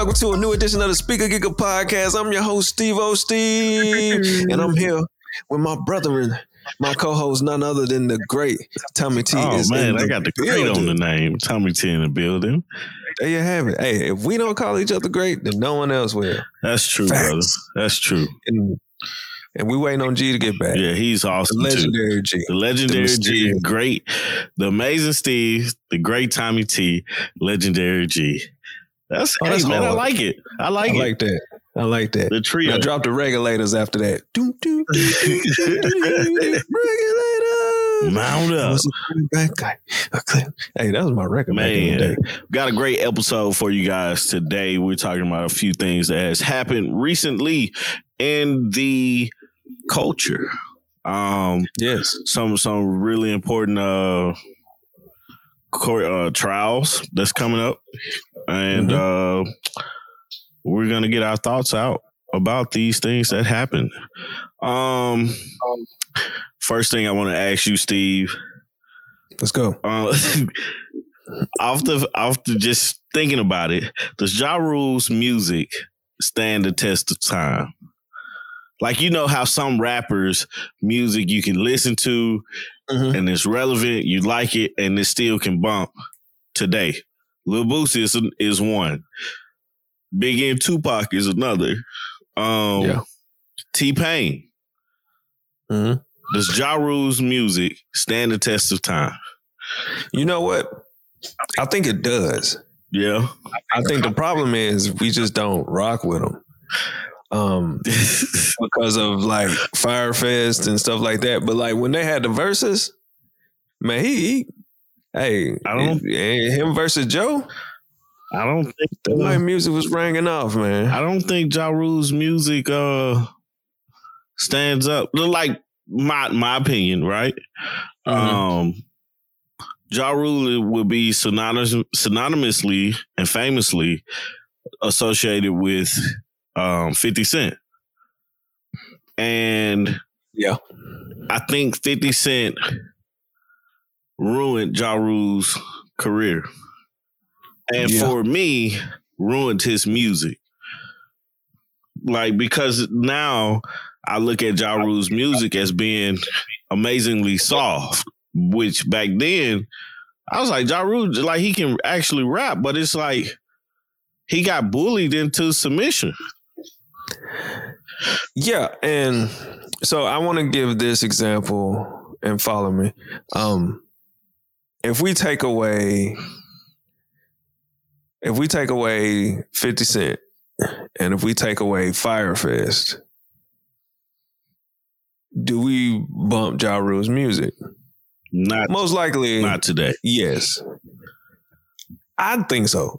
welcome to a new edition of the Speaker Giga podcast. I'm your host, Steve O. Steve, and I'm here with my brother and my co-host, none other than the great Tommy T. Oh man, I got the great building. on the name. Tommy T in the building. There you have it. Hey, if we don't call each other great, then no one else will. That's true, Facts. brother. That's true. And, and we waiting on G to get back. Yeah, he's The awesome too. legendary G. The legendary The G, great, the amazing Steve, the great Tommy T, legendary G. That's, Oh, hey, that's man, I like it. I I like, it. I like that. I like that. The trio. I dropped the regulators after that. Doom, doom, doom, doom, doom, doom, Regulators. Mount up. Was a bad guy. Okay. Hey, that was my record back in the Man, got a great episode for you guys today. We're talking about a few things that has happened recently in the culture. Um, Yes. some some really important uh, uh trials that's coming up, and uh, we're gonna get our thoughts out about these things that happen. Um, first thing I want to ask you, Steve. Let's go. Uh, off the just thinking about it, does Ja Rule's music stand the test of time? Like you know how some rappers' music you can listen to Mhm. and it's relevant, you like it, and it still can bump today. Lil Boosie is is one. Big M Tupac is another. Um, Yeah. T Pain. Mhm. Does Ja Rule's music stand the test of time? You know what? I think it does. Yeah. I think the problem is we just don't rock with them. Um, because of like Fyre Fest and stuff like that. But like when they had the verses, man, he, he hey, I don't- he- him versus Joe, I don't think the, my music was ringing off, man. I don't think Ja Rule's music uh stands up. Like my my opinion, right? Mhm. Um Ja Rule would be synonymous, synonymously and famously associated with um 50 Cent. And Yeah. I think 50 Cent ruined Ja Rule's career. And Yeah. for me, ruined his music. Like, because now I look at Ja Rule's music as being amazingly soft, which back then I was like, Ja Rule, like, he can actually rap, but it's like he got bullied into submission. Yeah, and so I want to give this example and follow me. Um if we take away if we take away 50 Cent and if we take away Fyre Fest, do we bump Ja Rule's music? Not, Most likely not today. yes. I think so.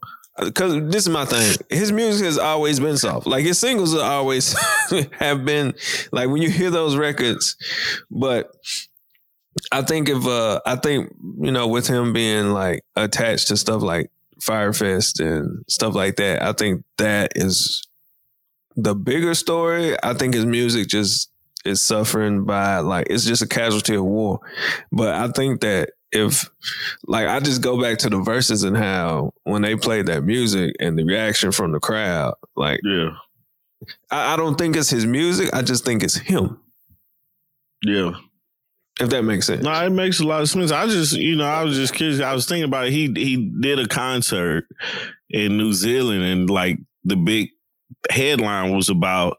Cause this is my thing. His music has always been soft. Like his singles are always have been like when you hear those records. But I think if uh I think, you know, with him being like attached to stuff like Fyre Fest and stuff like that, I think that is the bigger story. I think his music just is suffering by like it's just a casualty of war. But I think that if like I just go back to the verses and how when they played that music and the reaction from the crowd, like Yeah. I, I don't think it's his music. I just think it's him. Yeah. If that makes sense. No, it makes a lot of sense. I just, you know, I was just curious. I was thinking about it. He he did a concert in New Zealand, and like the big headline was about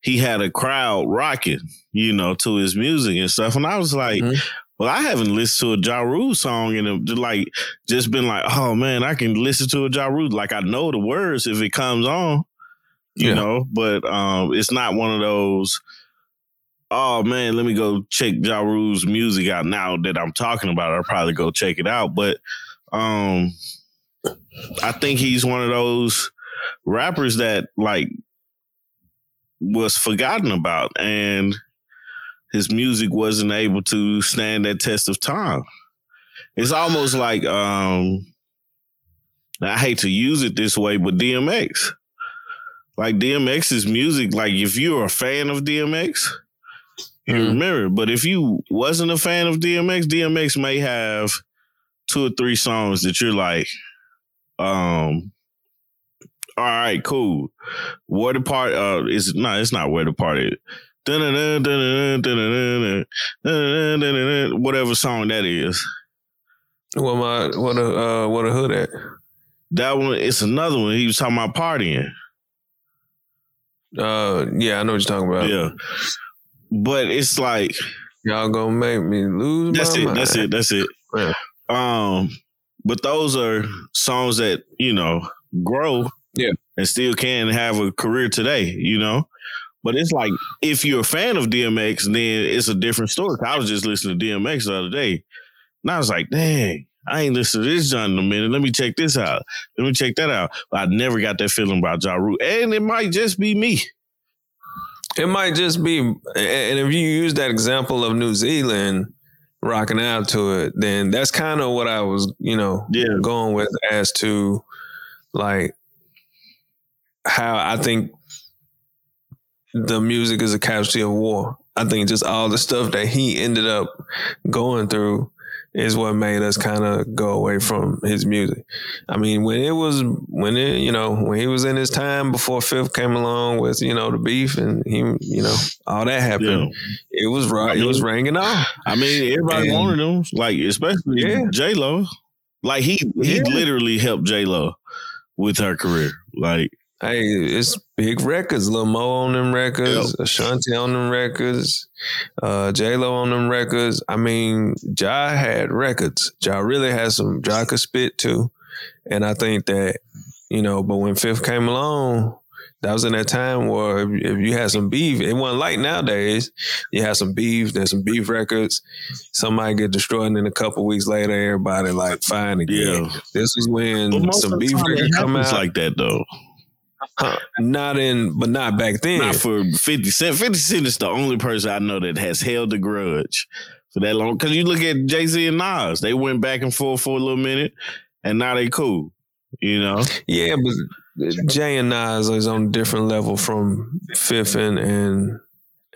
he had a crowd rocking, you know, to his music and stuff. And I was like, Mhm. Well, I haven't listened to a Ja Rule song and like just been like, oh man, I can listen to a Ja Rule. Like I know the words if it comes on, you Yeah. know, but um, it's not one of those oh man, let me go check Ja Rule's music out now that I'm talking about. it. I'll probably go check it out. But um I think he's one of those rappers that like was forgotten about and his music wasn't able to stand that test of time. It's almost like um I hate to use it this way, but DMX. Like DMX's music, like if you're a fan of DMX, you Mhm. remember. But if you wasn't a fan of DMX, DMX may have two or three songs that you're like, um, all right, cool. Where the part uh is no, it's not where the party. Whatever song that is. What my what a uh, what a hood at? That one, it's another one. He was talking about partying. Uh, yeah, I know what you're talking about. Yeah, but it's like y'all gonna make me lose. That's it. Mind. That's it. That's it. Yeah. Um, but those are songs that you know grow. Yeah, and still can have a career today. You know. But it's like if you're a fan of DMX, then it's a different story. I was just listening to DMX the other day, and I was like, "Dang, I ain't listened to this John in a minute. Let me check this out. Let me check that out." But I never got that feeling about Ja Rule, and it might just be me. It might just be, and if you use that example of New Zealand rocking out to it, then that's kind of what I was, you know, yeah. going with as to like how I think the music is a casualty of war. I think just all the stuff that he ended up going through is what made us kind of go away from his music. I mean, when it was when it you know when he was in his time before Fifth came along with you know the beef and he you know all that happened, yeah. it was right. it was ringing on. I mean, everybody and, wanted him, like especially yeah. J Lo. Like he he yeah. literally helped J Lo with her career. Like Hey, it's big records. Lil Mo on them records, yep. Ashanti on them records, uh, J Lo on them records. I mean, Ja had records. Ja really had some. Ja could spit too, and I think that you know. But when Fifth came along, that was in that time where if, if, you had some beef, it wasn't like nowadays. You had some beef, there's some beef records. Somebody get destroyed, and then a couple weeks later, everybody like fine again. Yeah. This is when some beef records come out like that though. Not in, but not back then. Not for 50 Cent. 50 Cent is the only person I know that has held a grudge for that long. Because you look at Jay Z and Nas, they went back and forth for a little minute, and now they cool. You know? Yeah, but Jay and Nas is on a different level from Fifth and and,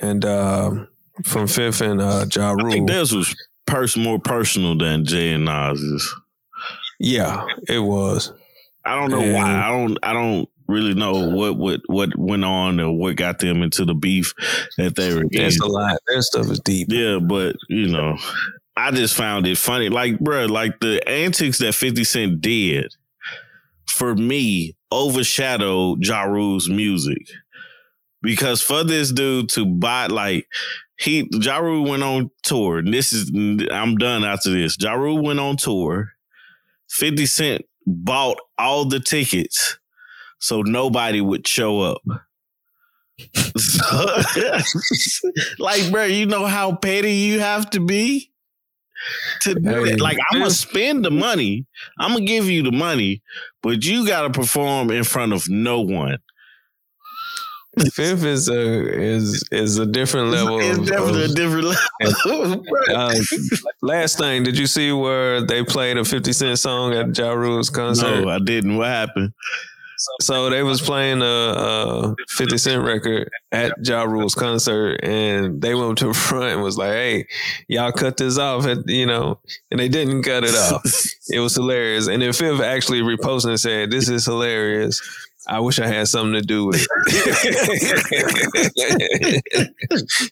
and uh, from Fifth and uh, Ja Rule. I think theirs was pers- more personal than Jay and Nas's. Yeah, it was. I don't know and, why. I don't. I don't really know what what what went on or what got them into the beef that they were. There's a lot. That stuff is deep. Yeah, but you know, I just found it funny. Like, bro, like the antics that Fifty Cent did for me overshadowed Ja Rule's music because for this dude to buy like he Ja Rule went on tour. And this is I'm done after this. Ja Rule went on tour. 50 Cent bought all the tickets so nobody would show up. like, bro, you know how petty you have to be to do hey, it. Like, I'm gonna spend the money. I'm gonna give you the money, but you gotta perform in front of no one. Fifth is a is is a different level. It's of, definitely of, a different level. uh, last thing, did you see where they played a Fifty Cent song at Ja Rule's concert? No, I didn't. What happened? So they was playing a, a 50 Cent record at Ja Rule's concert, and they went to the front and was like, "Hey, y'all cut this off," at, you know, and they didn't cut it off. it was hilarious, and then Fifth actually reposted and said, "This is hilarious." I wish I had something to do with it.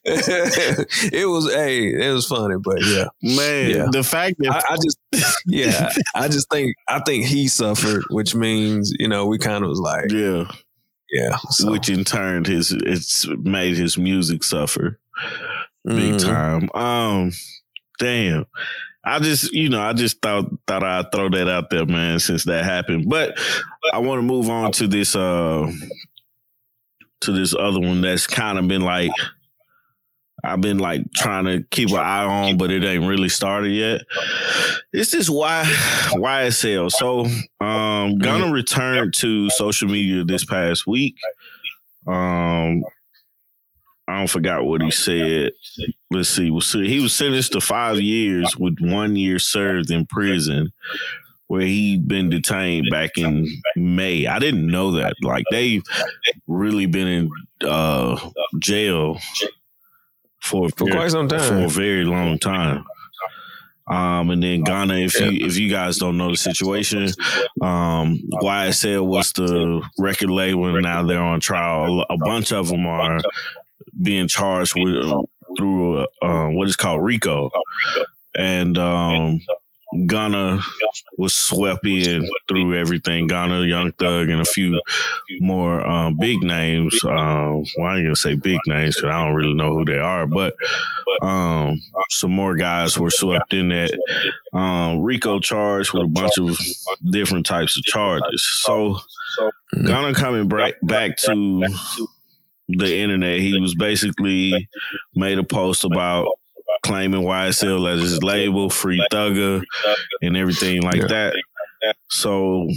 it was, hey, it was funny, but yeah, man. Yeah. The fact that I, I, just, yeah, I just think, I think he suffered, which means you know we kind of was like, yeah, yeah, so. which in turn his it's made his music suffer big mm-hmm. time. Um, damn. I just, you know, I just thought thought I'd throw that out there, man, since that happened. But I want to move on to this uh to this other one that's kind of been like I've been like trying to keep an eye on, but it ain't really started yet. It's this Y YSL. So um gonna return to social media this past week. Um I don't forgot what he said. Let's see. He was sentenced to five years with one year served in prison, where he'd been detained back in May. I didn't know that. Like they've really been in uh, jail for for quite some time for a very long time. Um, and then Gunna, if you if you guys don't know the situation, um, YSL was the record label, and now they're on trial. A bunch of them are being charged with through uh, what is called RICO, and um, Gunna was swept in through everything. Gunna, Young Thug, and a few more um, big names. Um, well, I ain't gonna say big names because I don't really know who they are, but um, some more guys were swept in that um, RICO charge with a bunch of different types of charges. So Gunna coming back back to the internet, he was basically made a post about claiming YSL as his label, Free Thugger, and everything like yeah. that. So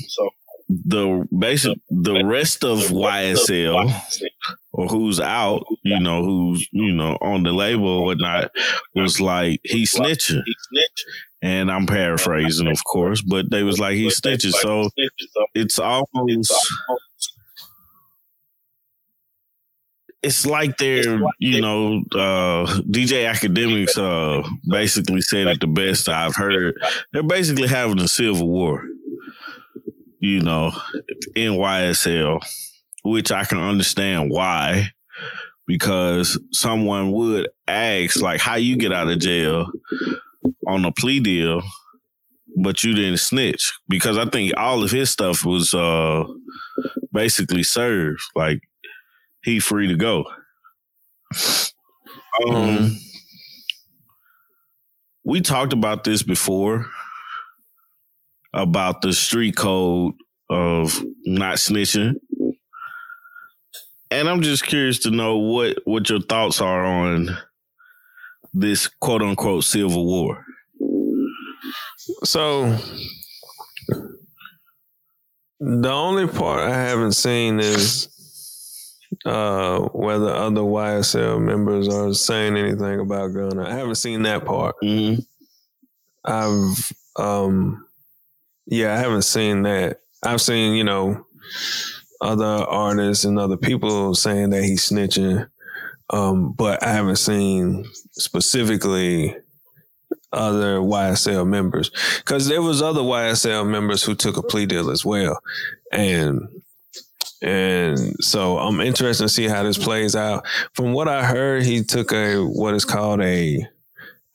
the basic the rest of YSL or who's out, you know, who's you know on the label or whatnot, was like he snitching. And I'm paraphrasing, of course, but they was like he snitching. So it's almost it's like they're, you know, uh, DJ Akademiks uh, basically said it the best I've heard. They're basically having a civil war, you know, in YSL, which I can understand why, because someone would ask, like, how you get out of jail on a plea deal, but you didn't snitch. Because I think all of his stuff was uh, basically served. Like, he free to go. Um, mm-hmm. we talked about this before about the street code of not snitching. And I'm just curious to know what what your thoughts are on this quote unquote civil war. So the only part I haven't seen is uh, whether other YSL members are saying anything about Gunna. I haven't seen that part. Mm-hmm. I've, um, yeah, I haven't seen that. I've seen, you know, other artists and other people saying that he's snitching, um, but I haven't seen specifically other YSL members because there was other YSL members who took a plea deal as well, and and so I'm interested to see how this plays out. From what I heard, he took a what is called a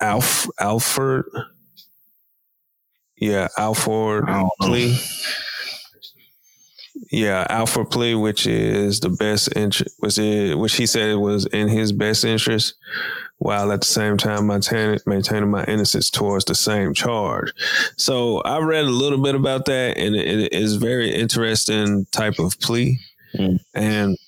Alf Alford. Yeah, Alford plea. Yeah, Alford plea, which is the best interest, was it, which he said was in his best interest, while at the same time maintaining maintaining my innocence towards the same charge. So I read a little bit about that, and it, it is very interesting type of plea, mm. and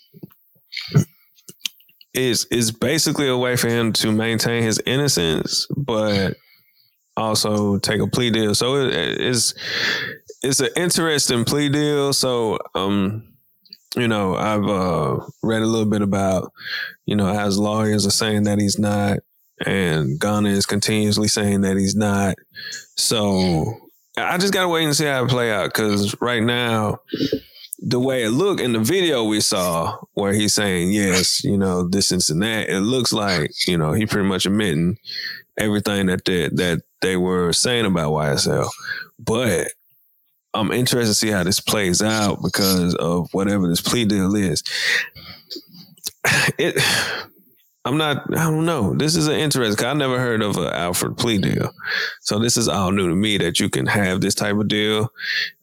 is is basically a way for him to maintain his innocence, but also take a plea deal. So it's it's an interesting plea deal. So um, you know, I've uh, read a little bit about, you know, as lawyers are saying that he's not, and Gunna is continuously saying that he's not. So I just gotta wait and see how it play out because right now, the way it looked in the video we saw, where he's saying yes, you know, this and that, it looks like you know he pretty much admitting everything that they, that they were saying about YSL, but I'm interested to see how this plays out because of whatever this plea deal is. It, I'm not. I don't know. This is an interesting. I never heard of an Alford plea deal, so this is all new to me. That you can have this type of deal,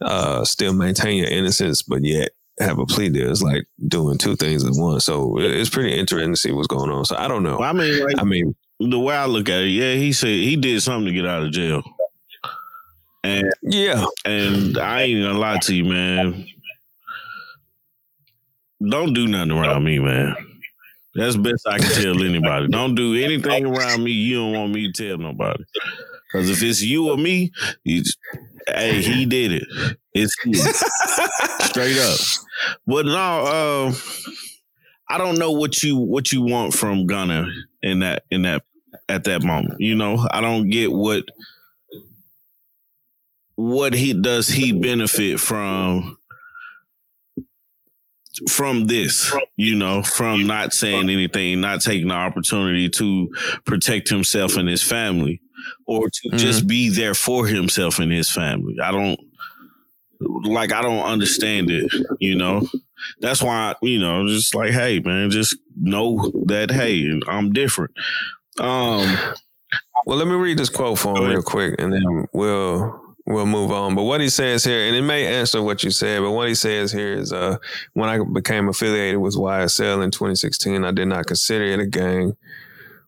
uh, still maintain your innocence, but yet have a plea deal. It's like doing two things at once. So it's pretty interesting to see what's going on. So I don't know. Well, I mean, like, I mean, the way I look at it, yeah, he said he did something to get out of jail. And yeah, and I ain't gonna lie to you, man. Don't do nothing around me, man. That's best I can tell anybody. Don't do anything around me you don't want me to tell nobody. Because if it's you or me, you just, hey, he did it. It's straight up. But no, uh, I don't know what you what you want from Gunna in that in that at that moment. You know, I don't get what what he does he benefit from from this, you know, from not saying anything, not taking the opportunity to protect himself and his family. or to mm-hmm. just be there for himself and his family. I don't like I don't understand it, you know. That's why, you know, just like, hey, man, just know that hey, I'm different. Um well, let me read this quote for him real quick and then we'll we'll move on. But what he says here, and it may answer what you said, but what he says here is uh, when I became affiliated with YSL in 2016, I did not consider it a gang,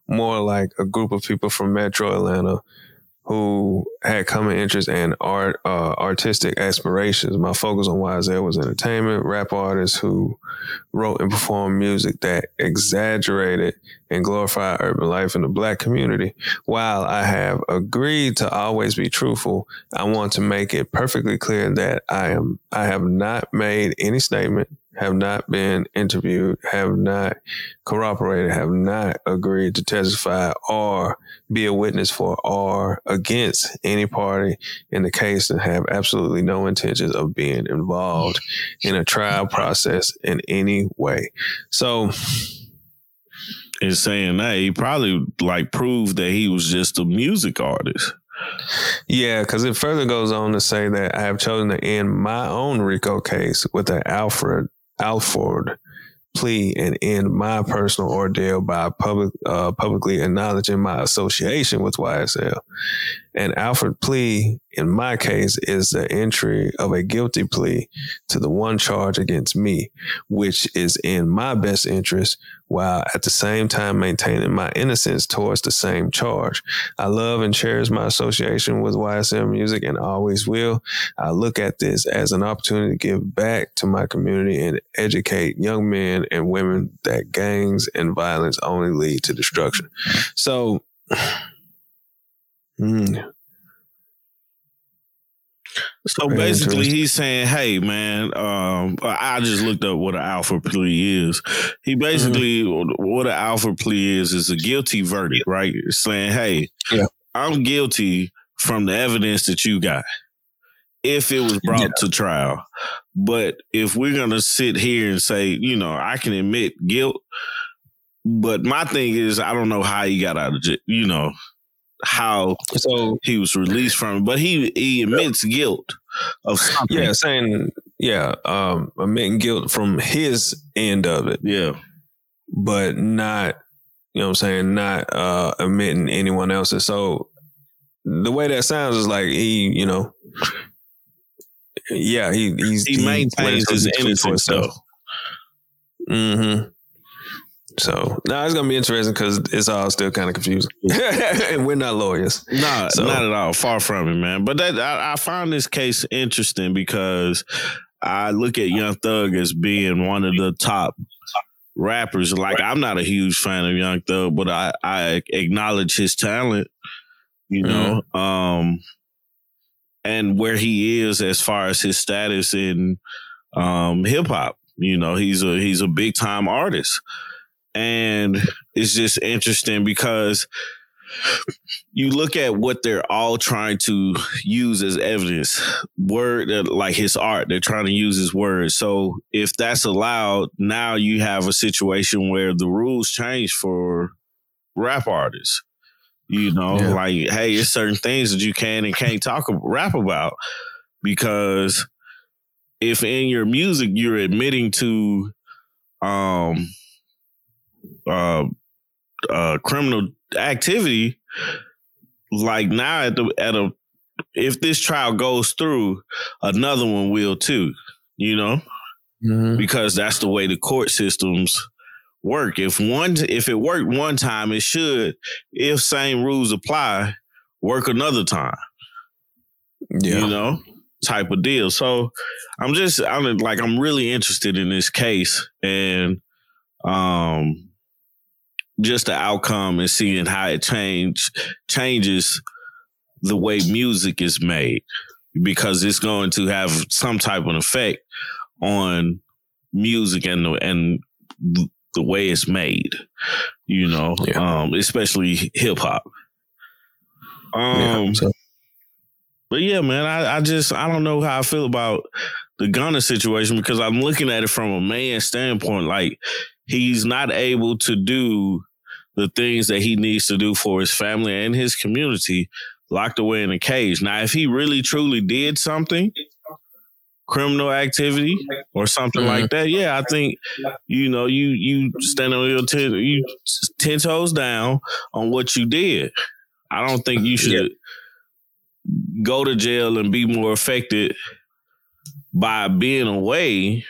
more like a group of people from Metro Atlanta who had common interests and art, uh, artistic aspirations. My focus on YSL was entertainment, rap artists who wrote and performed music that exaggerated and glorified urban life in the black community. While I have agreed to always be truthful, I want to make it perfectly clear that I am, I have not made any statement have not been interviewed, have not corroborated, have not agreed to testify or be a witness for or against any party in the case and have absolutely no intentions of being involved in a trial process in any way. So, in saying that, he probably like proved that he was just a music artist. Yeah, because it further goes on to say that I have chosen to end my own RICO case with an Alford Alford plea and end my personal ordeal by public uh, publicly acknowledging my association with YSL. An Alford plea, in my case, is the entry of a guilty plea to the one charge against me, which is in my best interest while at the same time maintaining my innocence towards the same charge. I love and cherish my association with YSL Music and always will. I look at this as an opportunity to give back to my community and educate young men and women that gangs and violence only lead to destruction. So, mm, so basically, he's saying, "Hey, man, um, I just looked up what an alpha plea is. He mm-hmm. basically mm-hmm. what an alpha plea is is a guilty verdict, right? saying, hey, yeah. I'm guilty from the evidence that you got, if it was brought yeah. to trial. But if we're gonna sit here and say, you know, I can admit guilt, but my thing is, I don't know how he got out of jail, you know." How so he was released from it, but he he admits guilt of something. Yeah, saying yeah, um, admitting guilt from his end of it. Yeah, but not you know what I'm saying, not uh, admitting anyone else's. So the way that sounds is like he, you know, yeah, he he's, he maintains his innocence though. Mm-hmm. So now it's gonna be interesting because it's all still kind of confusing, and we're not lawyers. No, so. not at all. Far from it, man. But that I, I find this case interesting because I look at Young Thug as being one of the top rappers. Like I'm not a huge fan of Young Thug, but I I acknowledge his talent. You know, mm-hmm. um, and where he is as far as his status in um, hip hop. You know, he's a he's a big time artist. And it's just interesting because you look at what they're all trying to use as evidence. Word like his art they're trying to use his words. So if that's allowed now you have a situation where the rules change for rap artists. You know yeah. like hey it's certain things that you can and can't talk rap about because if in your music you're admitting to um uh, uh, criminal activity, like now at the at a if this trial goes through, another one will too. You know, mm-hmm. because that's the way the court systems work. If one if it worked one time, it should, if same rules apply, work another time. Yeah. You know, type of deal. So I'm just I'm like I'm really interested in this case and um just the outcome and seeing how it change changes the way music is made because it's going to have some type of effect on music and the, and the way it's made, you know, yeah. um, especially hip hop. Um, yeah, so. but yeah, man, I, I just I don't know how I feel about the Gunna situation because I'm looking at it from a man standpoint. Like he's not able to do the things that he needs to do for his family and his community locked away in a cage. Now, if he really truly did something, criminal activity or something mm-hmm. like that, yeah, I think you know you you stand on your ten you ten toes down on what you did. I don't think you should yeah. go to jail and be more affected by being away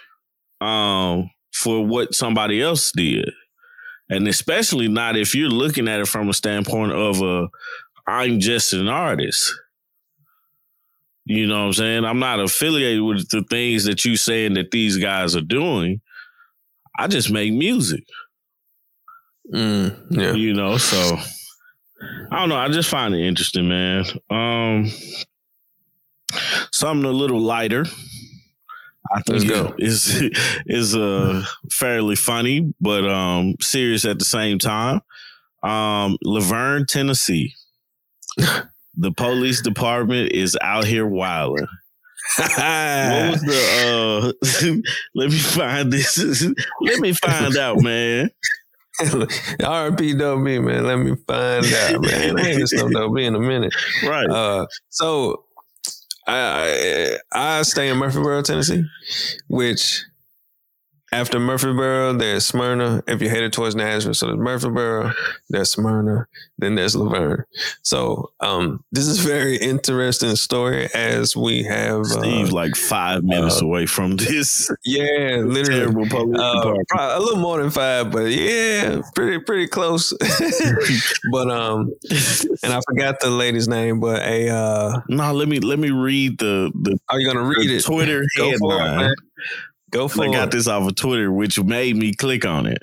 um, for what somebody else did. And especially not if you're looking at it from a standpoint of a I'm just an artist. You know what I'm saying? I'm not affiliated with the things that you saying that these guys are doing. I just make music. Mm, yeah. You know, so I don't know. I just find it interesting, man. Um something a little lighter. I think is is uh fairly funny, but um serious at the same time. Um La Vergne, Tennessee. the police department is out here wilding. what was the uh let me find this let me find out man RP me, man. Let me find out, man. I ain't listening to in a minute. Right. Uh, so I I stay in Murfreesboro, Tennessee, which after Murfreesboro, there's Smyrna. If you're headed towards Nashville, so there's Murfreesboro, there's Smyrna, then there's La Vergne. So um, this is very interesting story as we have Steve uh, like five minutes uh, away from this. Yeah, literally uh, a little more than five, but yeah, pretty pretty close. but um, and I forgot the lady's name, but a uh, no. Let me let me read the the. Are you gonna read it? Twitter headline. Go for I got this off of Twitter, which made me click on it.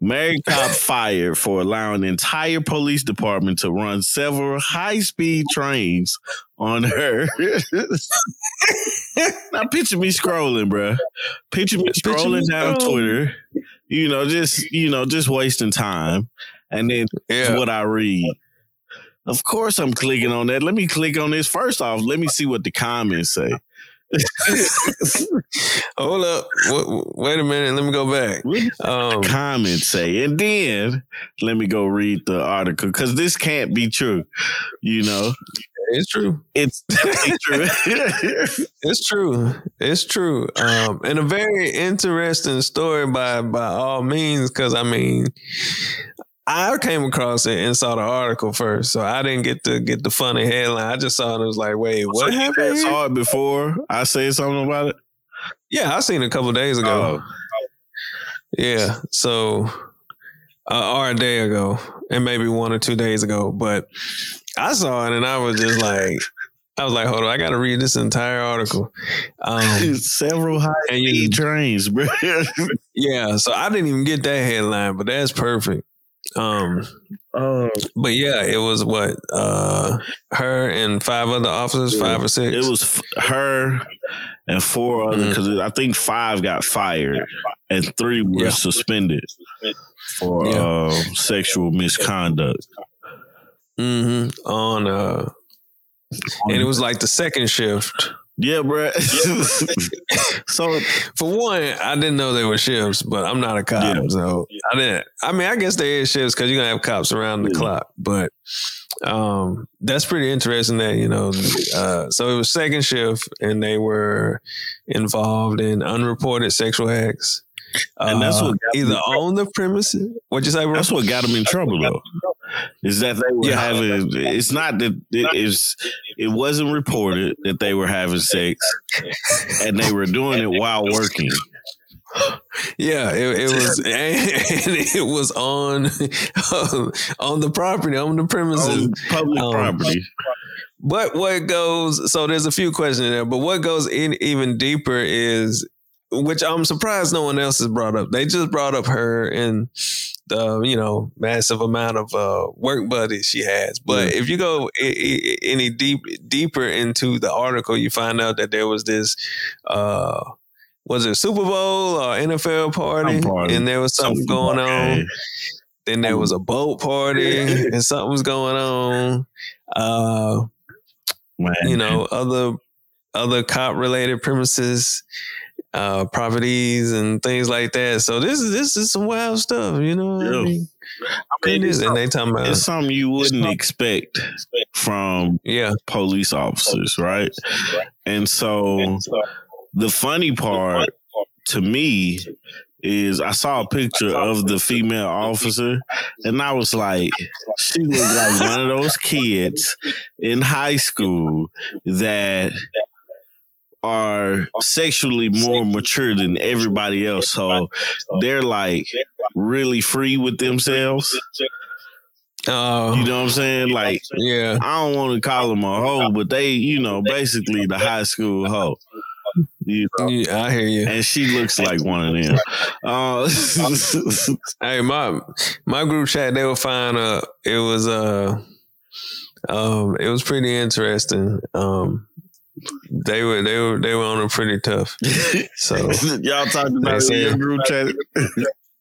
Married cop fired for allowing entire police department to run several high speed trains on her. now picture me scrolling, bro. Picture me scrolling picture me down scrolling. Twitter. You know, just you know, just wasting time. And then yeah. what I read. Of course I'm clicking on that. Let me click on this. First off, let me see what the comments say. Hold up. Wait a minute. Let me go back. Um, comments say, and then let me go read the article because this can't be true. You know, it's true. It's definitely true. it's true. It's true. Um, and a very interesting story by by all means, because I mean, I came across it and saw the article first, so I didn't get to get the funny headline. I just saw it and was like, "Wait, what so happened?" saw it before I said something about it. Yeah, I seen it a couple days ago. Oh. Yeah, so uh, or a day ago, and maybe one or two days ago. But I saw it and I was just like, I was like, hold on, I got to read this entire article. Um, Several high speed trains, bro. yeah, so I didn't even get that headline, but that's perfect. Um, uh, but yeah, it was what uh, her and five other officers, five or six. It was f- her and four other because mm-hmm. I think five got fired and three were yeah. suspended for yeah. uh, sexual misconduct. Mm-hmm. On uh, and it was like the second shift. Yeah, bro. so for one, I didn't know they were shifts, but I'm not a cop, yeah. so I didn't. I mean, I guess they is shifts because you're gonna have cops around the yeah. clock, but um, that's pretty interesting. That you know, uh, so it was second shift, and they were involved in unreported sexual acts. And that's what uh, either on the premises. What you say, bro? That's what got them in trouble, though. Is that they were yeah. having? It's not that it is. It wasn't reported that they were having sex, and they were doing it while working. Yeah, it, it was, and it was on on the property, on the premises, on public um, property. But what goes? So there's a few questions there. But what goes in even deeper is which I'm surprised no one else has brought up. They just brought up her and the you know massive amount of uh, work buddies she has. But mm if you go I- I- any deep deeper into the article, you find out that there was this. Uh, was it Super Bowl or NFL party? party. And there was something Some going on. Then there was a boat party and something was going on. Uh, Man. You know, other other cop related premises uh, properties and things like that. So this is this is some wild stuff, you know. Yeah. I mean, I mean, it's, and they talking about it's something you wouldn't expect from yeah, police officers, right? And so the funny part to me is I saw a picture of the female officer and I was like, she looked like one of those kids in high school that are sexually more mature than everybody else. So they're like really free with themselves. uh, You know what I'm saying? Like yeah, I don't want to call them a hoe, but they, you know, basically the high school hoe. You know? yeah, I hear you. And she looks like one of them. Uh, Hey, my my group chat, they were fine. Uh, it was uh, um, it was pretty interesting. Um, they were they were they were on it pretty tough. So y'all talking about it in your group chat.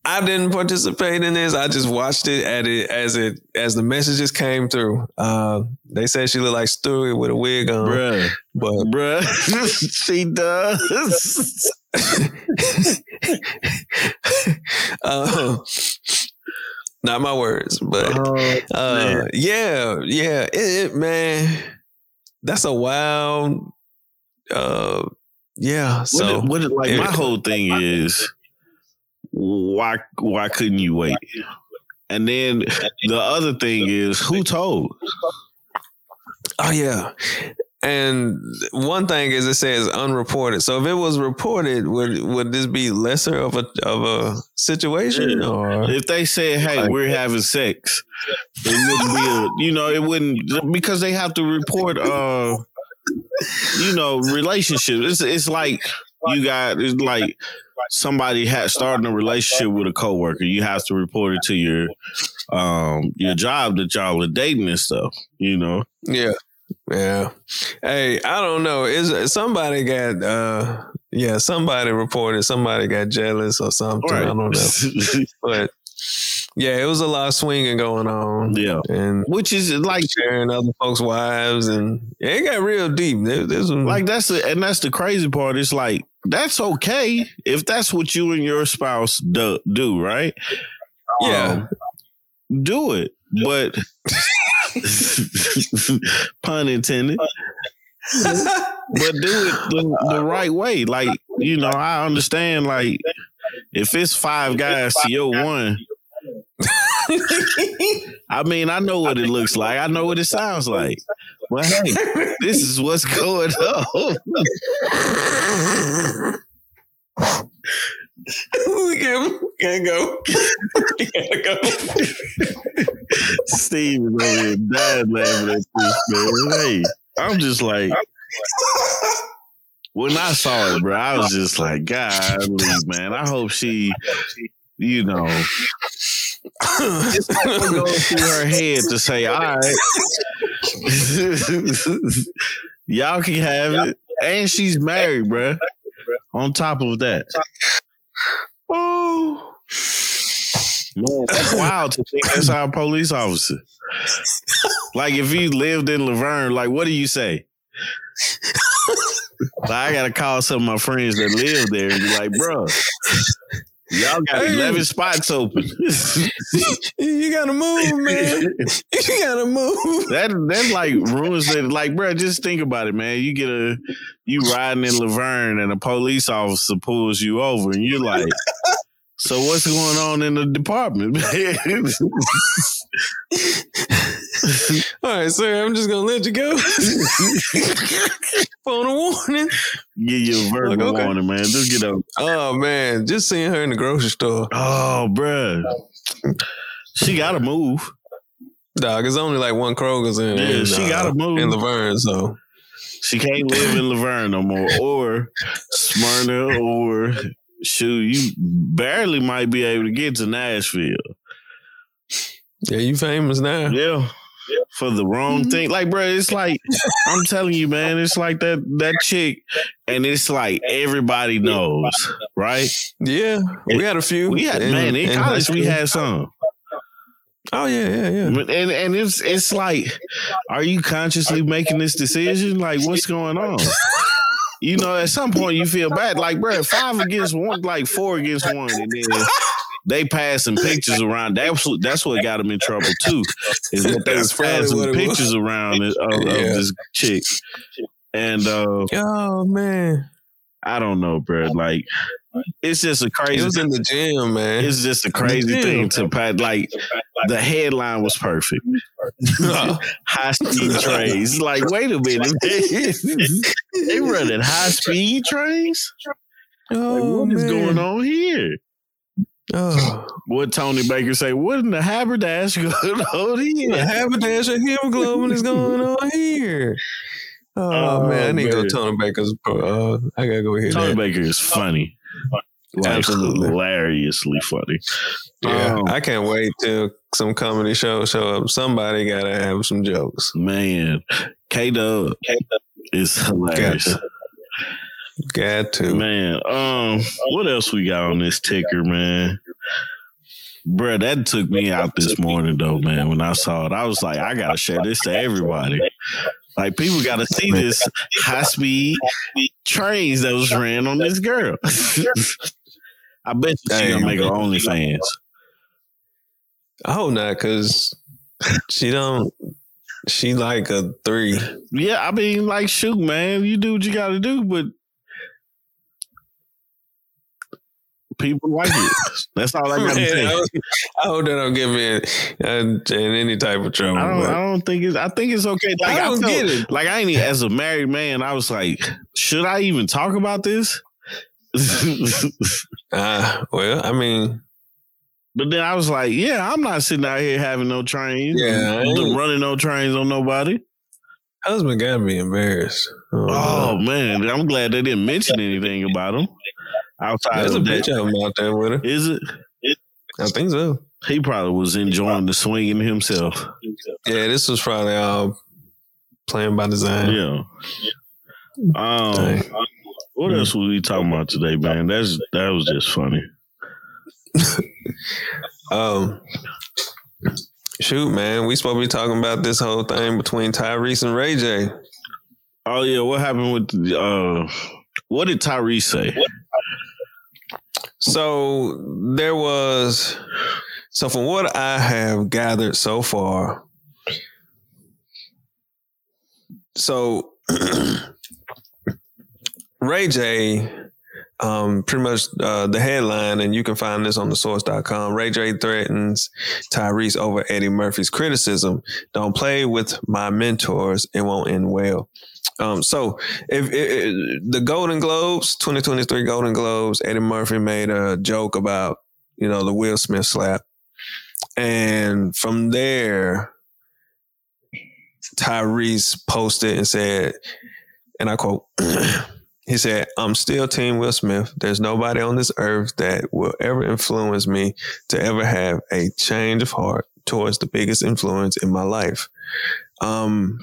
I didn't participate in this. I just watched it at it as it as the messages came through. Uh, they said she looked like Stewie with a wig on, Bruh, but bruh, she does. uh, not my words, but Oh, uh, yeah, yeah, it, it man, that's a wild, uh, yeah. So what, what, like my whole thing is, why why couldn't you wait? And then the other thing is, who told? Oh yeah. And one thing is it says unreported. So if it was reported, would would this be lesser of a of a situation or If they said, "Hey, we're having sex," it wouldn't be a, you know, it wouldn't because they have to report, uh, you know, relationships. It's it's like you got it's like somebody had starting a relationship with a coworker. You have to report it to your um your job that y'all are dating and stuff. You know, yeah. Yeah. Hey, I don't know. Is somebody got uh yeah, somebody reported somebody got jealous or something. I don't know. But yeah, it was a lot of swinging going on. yeah, And which is like sharing other folks' wives and it got real deep. There, there's some, like that's the and that's the crazy part. It's like that's okay if that's what you and your spouse do, do right? yeah. Um, do it, but pun intended. But do it the, the right way. Like you know, I understand. Like if it's five guys to your one. I mean, I know what it looks like. I know what it sounds like. But hey, this is what's going on. we can't, we can't go. we gotta go. Steve is over here dying laughing at this, man. Hey, I'm just like, when I saw it, bro, I was just like, God, man, I hope she, you know, it's not gonna through her head to say, all right, y'all can have it. And she's married, bro. On top of that. Oh. Man, that's wild to think that's our police officer. Like if he lived in La Vergne, like what do you say? like, I gotta call some of my friends that live there and be like, bro, y'all got Hey. eleven spots open. You gotta move, man. You gotta move. that that like ruins it. Like, bro, just think about it, man. You get a you riding in La Vergne and a police officer pulls you over and you're like, so what's going on in the department? All right, sir. I'm just gonna let you go. Phone a warning. Give you a verbal Like, okay. warning, man. Just get up. Oh man, just seeing her in the grocery store. Oh, bruh. She gotta move. Dog, it's only like one Kroger's in. Yeah, in, she uh, gotta move. in La Vergne. So She can't live in La Vergne no more. Or Smyrna or shoot, you barely might be able to get to Nashville. yeah, you famous now. Yeah. For the wrong Mm-hmm. thing. Like, bro, it's like I'm telling you, man, it's like that that chick, and it's like everybody knows, right? Yeah, we had a few. We had man, in in college we had some. Oh yeah, yeah, yeah. And and it's it's like, are you consciously making this decision? Like, what's going on? you know, at some point you feel bad. Like, bro, five against one, like four against one, and then they passing pictures around. That's what that's what got them in trouble too. Is what they was passing pictures was. around of, of yeah. this chick. And uh, oh man, I don't know, bro. Like it's just a crazy. It was in the gym, man. It's just a crazy thing to pat. Like the headline was perfect. high speed trains. Like, wait a minute, they running high speed trains. Oh, like, what is going on here? Oh. What Tony Baker say? What in the haberdash going on here? The haberdash of hemoglobin is going on here. Oh, oh man, I need to go Tony Baker's. Uh, I gotta go here. Tony Baker is funny. Like, Absolutely hilariously funny. Yeah, um, I can't wait till some comedy show show up. Somebody gotta have some jokes. Man, K Dub is hilarious. Got to. got to. Man, um, what else we got on this ticker, man? Bruh, that took me out this morning though, man. When I saw it, I was like, I gotta share this to everybody. Like people got to see this high speed trains that was ran on this girl. I bet you she gonna make her OnlyFans. I hope not, cause she don't. She like a three. Yeah, I mean, like, shoot, man, you do what you got to do, but people like it. That's all I got to say. I, hope they don't get me in, in, in, any type of trouble. I don't, I don't, think it's. I think it's okay. Like, I don't I felt, get it. Like I ain't as a married man. I was like, should I even talk about this? uh, well, I mean. But then I was like, yeah, I'm not sitting out here having no trains. Yeah. Running no trains on nobody. Husband got me embarrassed. Oh, oh man. I'm glad they didn't mention anything about him. Outside There's a that. picture of him out there with her. Is it? I think so. He probably was enjoying the swinging himself. Yeah, this was probably all playing by design. Yeah. Um, what else were we talking about today, man? That's that was just funny. um, shoot, man, we supposed to be talking about this whole thing between Tyrese and Ray J. Oh yeah, what happened with uh? What did Tyrese say? So there was, so from what I have gathered so far, so Ray J, um, pretty much uh, the headline, and you can find this on the source.com. Ray J threatens Tyrese over Eddie Murphy's criticism. Don't play with my mentors, it won't end well. Um, so if, if, the Golden Globes, 2023 Golden Globes, Eddie Murphy made a joke about, you know, the Will Smith slap. And from there, Tyrese posted and said, and I quote, he said, I'm still Team Will Smith. There's nobody on this earth that will ever influence me to ever have a change of heart towards the biggest influence in my life. Um,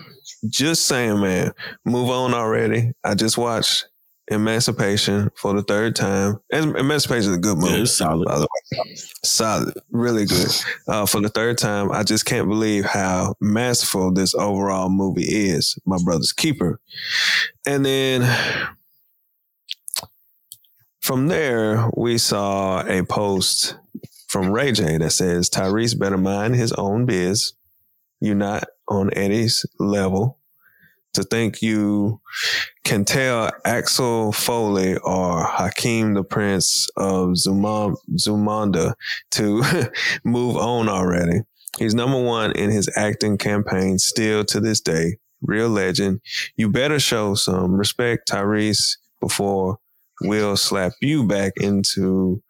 just saying, man, move on already. I just watched Emancipation for the third time. Emancipation is a good movie. Yeah, it's solid. By the way. Solid. Really good. Uh, for the third time, I just can't believe how masterful this overall movie is. My brother's keeper. And then from there, we saw a post from Ray J that says Tyrese better mind his own biz. You're not on Eddie's level to think you can tell Axel Foley or Hakeem the Prince of Zamunda to move on already. He's number one in his acting campaign still to this day. Real legend. You better show some respect, Tyrese, before we'll slap you back into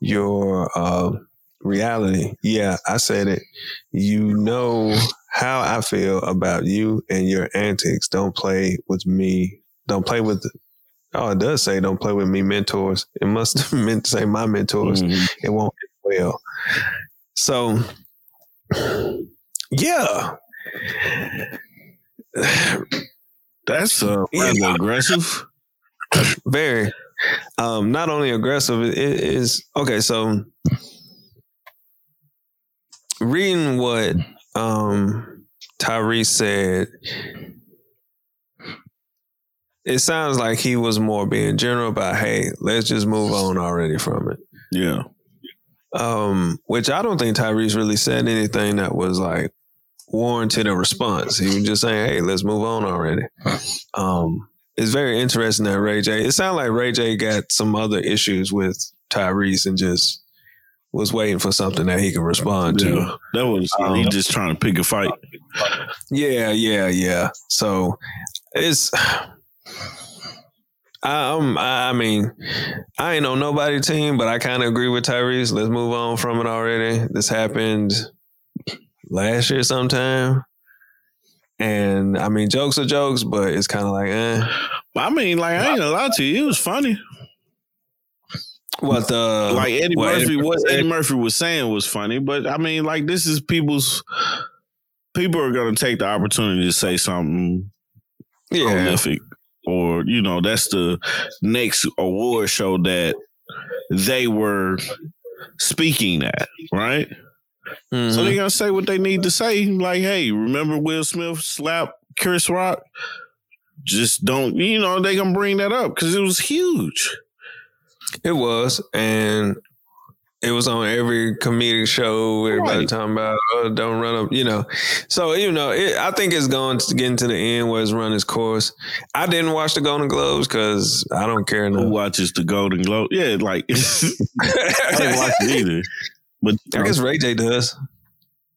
your uh, reality. Yeah, I said it. You know how I feel about you and your antics. Don't play with me. Don't play with. Oh, it does say don't play with me, mentors. It must have meant to say my mentors. Mm-hmm. It won't well. So, yeah. That's uh, yeah. aggressive. Very. Um, not only aggressive, it is okay. So, reading what um, Tyrese said it sounds like he was more being general about, hey, let's just move on already from it. Yeah. Um, which I don't think Tyrese really said anything that was like warranted a response. He was just saying, "Hey, let's move on already." Um, it's very interesting that Ray J. It sounded like Ray J. got some other issues with Tyrese and just was waiting for something that he could respond Yeah. to. That was Um, he just trying to pick a fight. Yeah, yeah, yeah. So it's. I, um, I I mean, I ain't on nobody team, but I kind of agree with Tyrese. Let's move on from it already. This happened last year sometime, and I mean, jokes are jokes, but it's kind of like, eh. I mean, like I ain't gonna lie to you, it was funny. What the like Eddie what Murphy, what? Eddie Murphy was saying was funny, but I mean, like this is people's. People are gonna take the opportunity to say something Yeah, prolific, or you know, that's the next award show that they were speaking at, right? So Mhm. they're gonna say what they need to say. Like, hey, remember Will Smith slapped Chris Rock? Just don't, you know, they gonna bring that up because it was huge. It was, and it was on every comedic show. Everybody Right. talking about oh, don't run up, you know. So you know, it, I think it's going to getting to the end where it's run its course. I didn't watch the Golden Globes because I don't care Who enough. watches the Golden Globe? Yeah, like I didn't watch it either. But I guess Ray J does.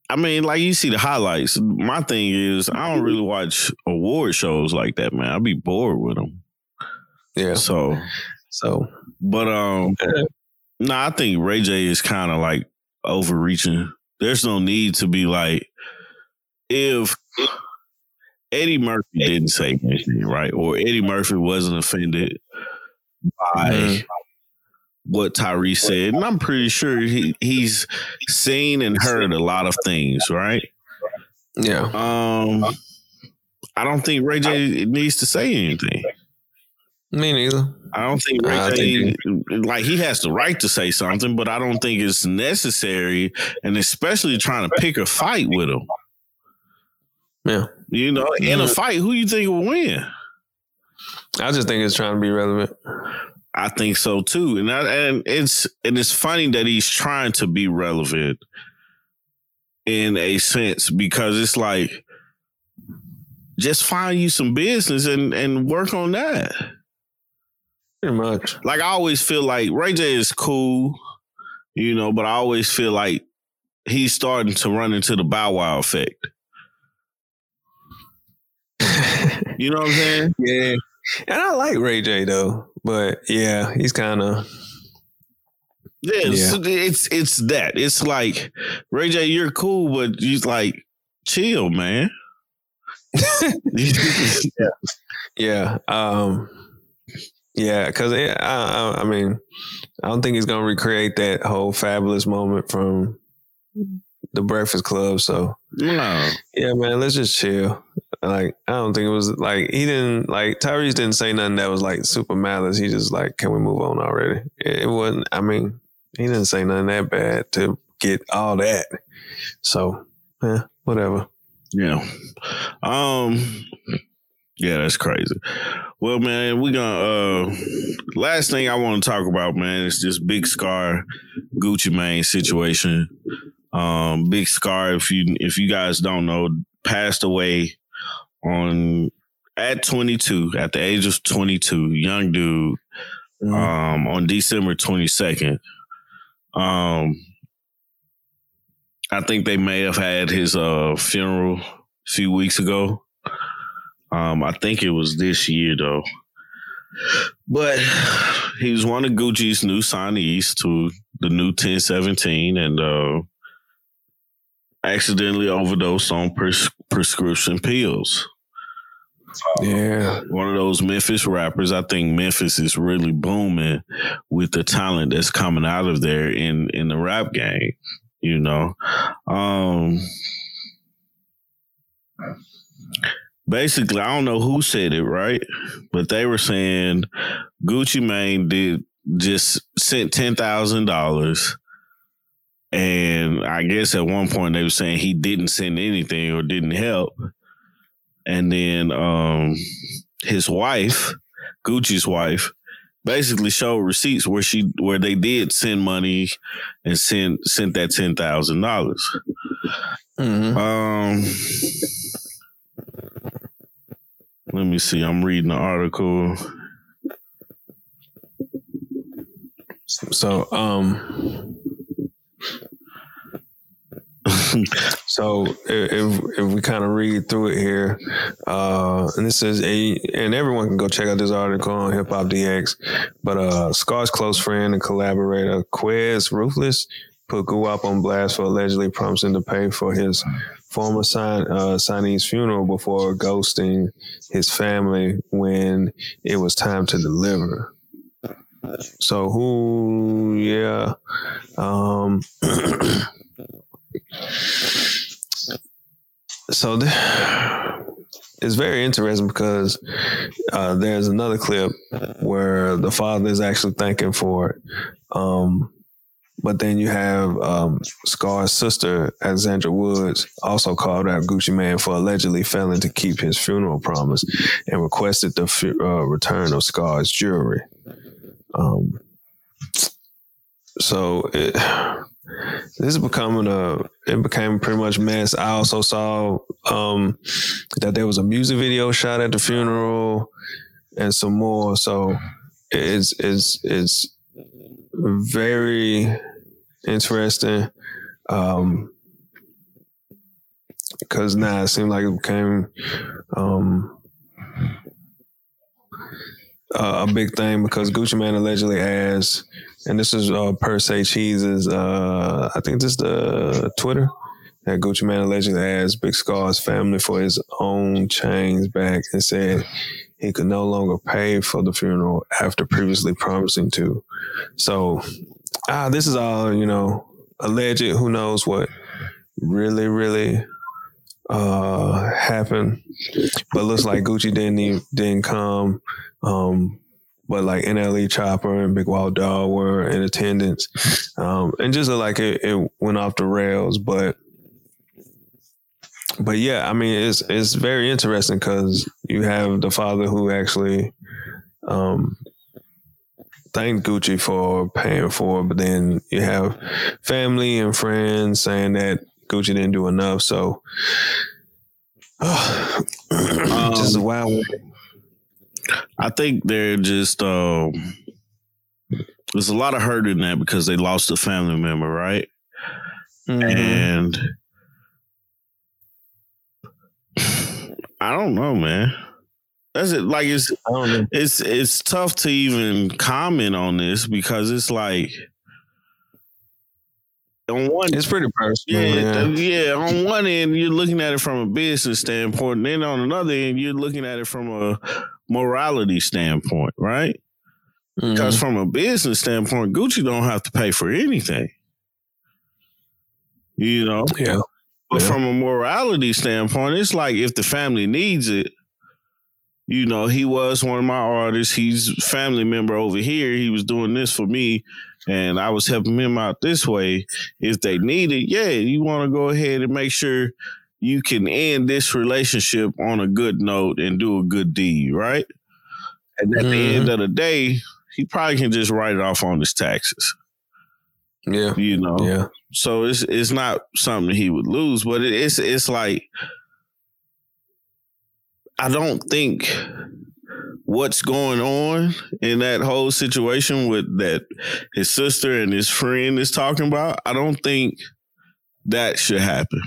I mean, like you see the highlights. My thing is, I don't really watch award shows like that, man. I'd be bored with them. Yeah. So, So but um, Yeah. no, I think Ray J is kind of like overreaching. There's no need to be like if Eddie Murphy didn't say anything, right? Or Eddie Murphy wasn't offended by Mhm. What Tyrese said. And I'm pretty sure he, he's seen and heard a lot of things, right? yeah, Um I don't think Ray J needs to say anything. me neither. I don't think Ray J like he has the right to say something, but I don't think it's necessary, and especially trying to pick a fight with him. Yeah, You know, in a Mhm. fight, who you think will win? I just think it's trying to be relevant. I think so too, and I, and it's and it's funny that he's trying to be relevant in a sense because it's like just find you some business and and work on that. Pretty much. Like I always feel like Ray J is cool, you know, but I always feel like he's starting to run into the Bow Wow effect. You know what I'm saying? yeah, and I like Ray J though, but yeah, he's kind of Yeah, it's, it's it's that. It's like Ray J, you're cool, but he's like, chill, man. Yeah. Um yeah, because I, I I mean, I don't think he's gonna recreate that whole fabulous moment from the Breakfast Club. So no. yeah, man, let's just chill. Like I don't think it was like he didn't like Tyrese didn't say nothing that was like super malice. He just like, can we move on already? It, it wasn't. I mean, he didn't say nothing that bad to get all that. So yeah, whatever. Yeah. Um yeah, that's crazy. Well, man, we gonna uh last thing I want to talk about, man, is this big Scarr Gucci Mane situation. Um Big Scarr, if you if you guys don't know, passed away on at 22, at the age of 22, young dude, Mm-hmm. um, on December 22nd. Um, I think they may have had his uh, funeral a few weeks ago. Um, I think it was this year though. But he was one of Gucci's new signees to the new 1017 and uh, accidentally overdosed on pres- prescription pills yeah. one of those Memphis rappers. I think Memphis is really booming with the talent that's coming out of there in in the rap game. You know, um, basically, I don't know who said it right, but they were saying Gucci Mane did just sent ten thousand dollars. And I guess at one point they were saying he didn't send anything or didn't help. And then um his wife, Gucci's wife, basically showed receipts where she where they did send money and sent sent that ten thousand dollars. Mm-hmm. Um, let me see. I'm reading the article. So, um, so if if we kind of read through it here, uh, and this is a, and everyone can go check out this article on Hip Hop DX. But uh, Scarr's close friend and collaborator Quez Ruthless put Guwap on blast for allegedly promising to pay for his former sign, uh, signee's funeral before ghosting his family when it was time to deliver. So who? Yeah. Um, so th- it's very interesting because uh, there's another clip where the father is actually thanking for it. Um, but then you have um, Scarr's sister, Alexandra Woods, also called out Gucci Mane for allegedly failing to keep his funeral promise and requested the fu- uh, return of Scarr's jewelry. Um, so it, this is becoming a it became pretty much mess. I also saw um, that there was a music video shot at the funeral and some more. So it's it's it's very interesting. Um, because now it seemed like it became um, uh, a big thing because Gucci Mane allegedly asked, and this is uh, per Say Cheese's, uh, I think this is the Twitter that Gucci Mane allegedly asked Big Scarr's family for his own chains back and said he could no longer pay for the funeral after previously promising to. So, ah, this is all you know, alleged. Who knows what really, really uh happened? But looks like Gucci didn't even, didn't come. Um, but like NLE Chopper and BigWalkDog were in attendance, um, and just like it, it went off the rails. But but yeah, I mean, it's it's very interesting because you have the father who actually um, thanked Gucci for paying for it, but then you have family and friends saying that Gucci didn't do enough. So, uh, just a wild. I think they're just um, there's a lot of hurt in that because they lost a family member, right? Mhm. And I don't know, man. That's it. Like it's I don't know. it's it's tough to even comment on this because it's like on one It's pretty personal. yeah, Yeah, yeah. On one end, you're looking at it from a business standpoint, and then on another end, you're looking at it from a morality standpoint, right? Mhm. Because from a business standpoint, Gucci don't have to pay for anything. You know, yeah, but Yeah. from a morality standpoint, it's like if the family needs it, you know, he was one of my artists. He's family member over here. He was doing this for me, and I was helping him out this way. If they need it, yeah, you want to go ahead and make sure you can end this relationship on a good note and do a good deed, right? And at the Mhm. end of the day, he probably can just write it off on his taxes, yeah, you know. yeah. So it's it's not something he would lose, but it, it's it's like I don't think what's going on in that whole situation with that his sister and his friend is talking about. I don't think that should happen.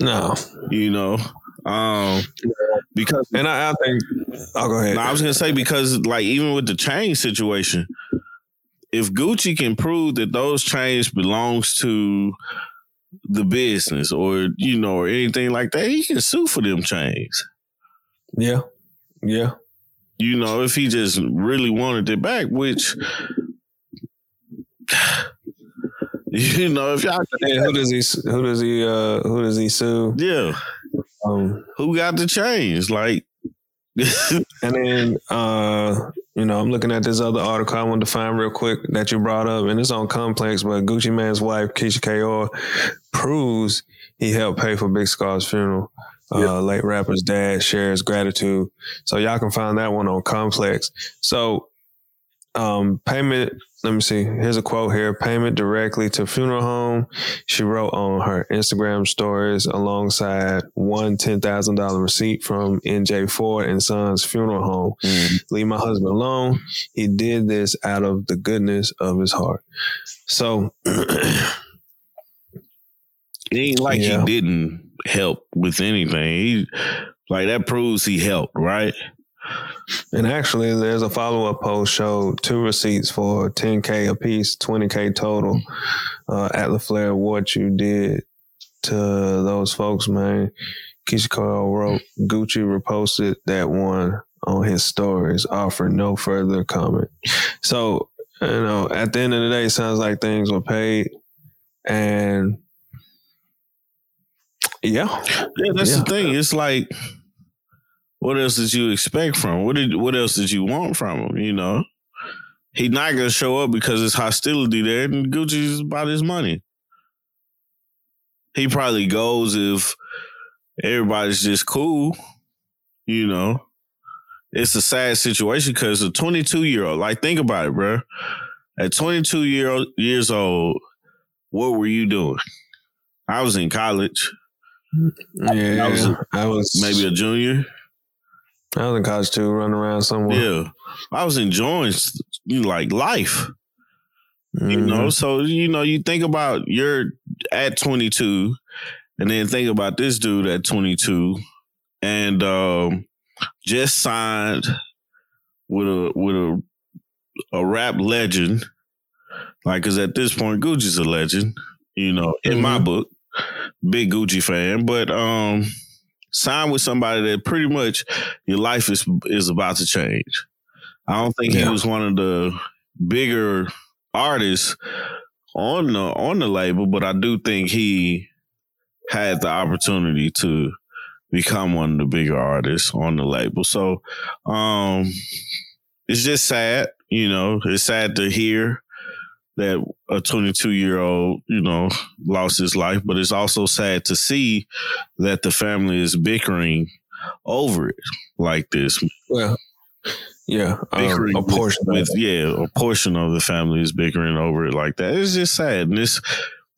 No, You know, um, because and I, I think. I'll go ahead. No, I was gonna say because like even with the chain situation, if Gucci can prove that those chains belongs to the business or you know or anything like that, he can sue for them chains. yeah, yeah. You know, if he just really wanted it back, which you know, if y'all who does he? Who does he? Uh, who does he sue? yeah, Um, who got the change? Like and then, uh, you know, I'm looking at this other article I wanted to find real quick that you brought up, and it's on Complex. But Gucci Mane's wife, Keyshia Ka'oir, proves he helped pay for Big Scarr's funeral. Uh, Late rapper's dad shares gratitude. So y'all can find that one on Complex. So um, payment. Let me see. Here's a quote here. Payment directly to funeral home. She wrote on her Instagram stories alongside one ten thousand dollar receipt from NJ Ford and Sons Funeral Home. Mm. Leave my husband alone. He did this out of the goodness of his heart. So It ain't like Yeah. he didn't help with anything. He like that proves he helped, right? And actually, there's a follow up post showed two receipts for 10K a piece, 20K total uh, at Flair. What you did to those folks, man. Keisha Cole wrote, Gucci reposted that one on his stories, offering no further comment. So, you know, at the end of the day, it sounds like things were paid. And yeah, Yeah, that's Yeah. the thing. It's like, what else did you expect from? him? What did what else did you want from him? You know, he not gonna show up because there's hostility there, and Gucci's about his money. He probably goes if everybody's just cool. You know, it's a sad situation because a 22 year old. Like, think about it, bro. At 22 year old, years old, what were you doing? I was in college, yeah, I was I was maybe a junior. I was in college too, running around somewhere. Yeah, I was enjoying you know, like life, you Mhm. know. So you know, you think about you're at 22, and then think about this dude at 22, and um, just signed with a with a a rap legend. Like, cause at this point, Gucci's a legend, you know, in my Mhm. book. Big Gucci fan, but um, sign with somebody that pretty much your life is is about to change. I don't think he was one of the bigger artists on the on the label, but I do think he had the opportunity to become one of the bigger artists on the label. So um it's just sad, you know, it's sad to hear that a 22 year old, you know, lost his life, but it's also sad to see that the family is bickering over it like this. Well, yeah, um, a portion with, of with- yeah, a portion of the family is bickering over it like that. It's just sad. And this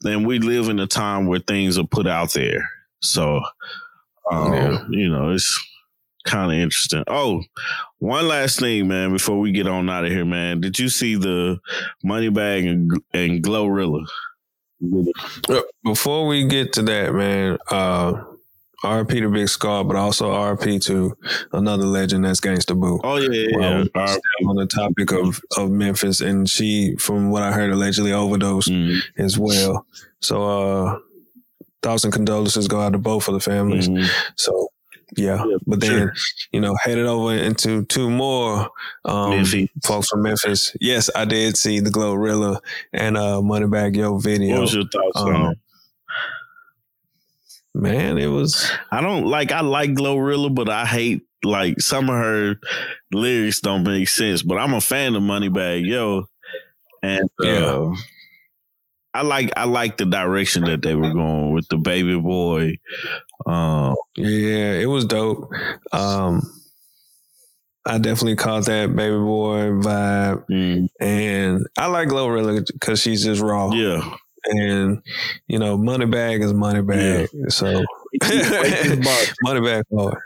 and we live in a time where things are put out there. So um, Yeah. you know, it's kind of interesting. Oh, one last thing, man, before we get on out of here, man. Did you see the money bag and, and Glorilla? Uh, Before we get to that, man, uh, RP to Big Scarr, but also RP to another legend that's Gangsta Boo. Oh yeah, yeah, yeah. on the topic of, of Memphis, and she, from what I heard, allegedly overdosed mm, as well. So, uh, thoughts and condolences go out to both of the families. mhm. So, yeah. Yeah, but then, sure. you know, headed over into two more um, folks from Memphis. Yes, I did see the Glorilla and uh, Moneybagg Yo video. What was your thoughts Um, on it? Man, it was I don't like. I like Glorilla, but I hate like some of her lyrics don't make sense. But I'm a fan of Moneybagg Yo, and uh, Yeah. I like I like the direction that they were going with the baby boy. Um, yeah, it was dope. Um, I definitely caught that baby boy vibe, mm, and I like Glorilla because she's just raw. yeah, and you know, money bag is money bag. So money bag hard.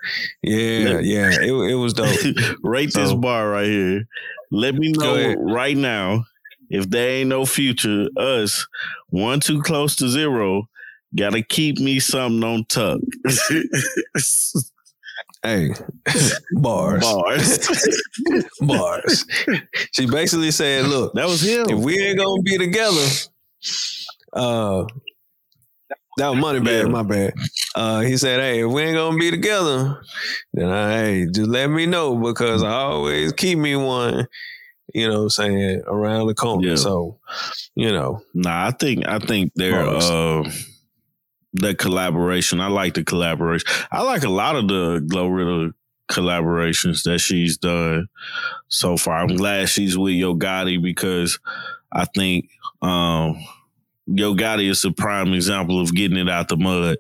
Yeah, yeah, it it was dope. Rate this bar right here. Let me know right now if there ain't no future. Us one too close to zero. Got to keep me something on tuck. Hey, bars, Bars. bars. She basically said, "Look, That was him. if we ain't gonna be together, uh, that was money bag, Yeah. my bad. Uh, he said, "Hey, if we ain't gonna be together, then I, hey, just let me know because I always keep me one." You know, what I'm saying around the corner. Yeah. So, you know, Nah, I think I think they're uh the collaboration. I like the collaboration. I like a lot of the Glorilla collaborations that she's done so far. I'm glad she's with Yo Gotti because I think um Yo Gotti is a prime example of getting it out the mud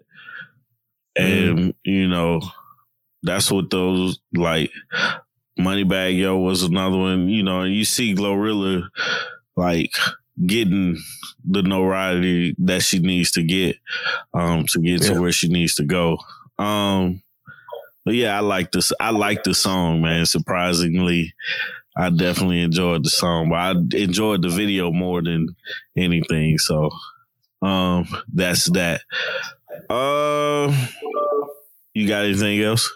and mm. you know that's what those like Moneybagg Yo was another one. You know, and you see Glorilla like getting the notoriety that she needs to get um to get yeah. to where she needs to go. Um but yeah, I like this I like the song, man. Surprisingly, I definitely enjoyed the song, but I enjoyed the video more than anything. So um that's that. Uh you got anything else?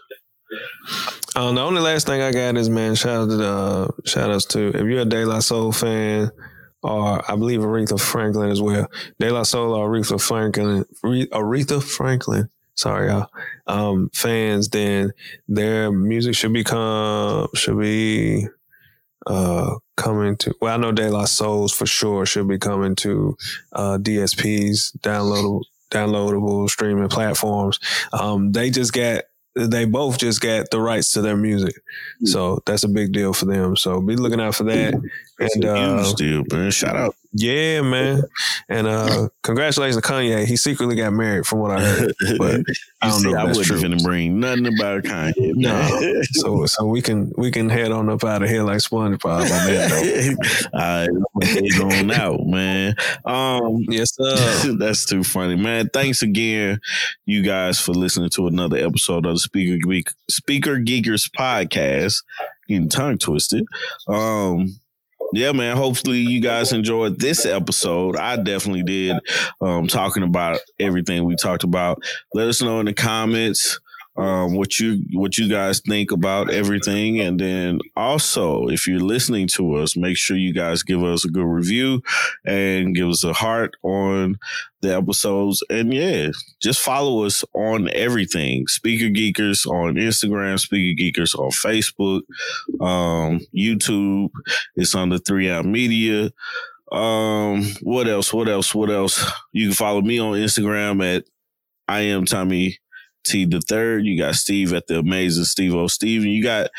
Um, the only last thing I got is man, shout out to uh, shout outs to if you're a De La Soul fan, or I believe Aretha Franklin as well. De La Soul or Aretha Franklin, Aretha Franklin. Sorry, y'all. Um, fans, then their music should become should be uh coming to. Well, I know De La Souls for sure should be coming to uh, DSPs, downloadable downloadable streaming platforms. Um, they just got they both just got the rights to their music. Hmm. So that's a big deal for them. So be looking out for that. and uh, huge deal, man. Shout out. Yeah, man. And uh congratulations to Kanye. He secretly got married from what I heard. But I don't see, know. I wouldn't even bring nothing about Kanye. No. so so we can we can head on up out of here like SpongeBob on that All right, head on out, man. Um Yes, sir. that's too funny, man. Thanks again, you guys, for listening to another episode of the Speaker Geek Speaker Geekers podcast. Getting tongue twisted. Um yeah, man. Hopefully, you guys enjoyed this episode. I definitely did. Um, talking about everything we talked about. Let us know in the comments um, what you what you guys think about everything, and then also if you're listening to us, make sure you guys give us a good review and give us a heart on the episodes. And yeah, just follow us on everything. Speaker Geekers on Instagram, Speaker Geekers on Facebook, um, YouTube. It's on the Three Out Media. Um, what else? What else? What else? You can follow me on Instagram at I am Tommy T the third. You got Steve at the amazing Steve O. Steven. You got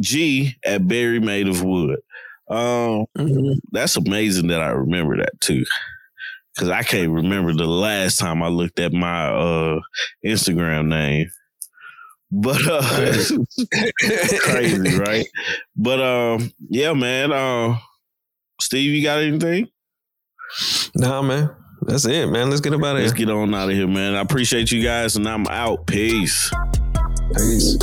G at Barry Made of Wood. Um, mm-hmm. that's amazing that I remember that too. Cause I can't remember the last time I looked at my uh Instagram name. But uh crazy, right? But um yeah, man. Uh Steve, you got anything? Nah, man. That's it, man. Let's get about it. Let's get on out of here, man. I appreciate you guys, and I'm out. Peace. Peace.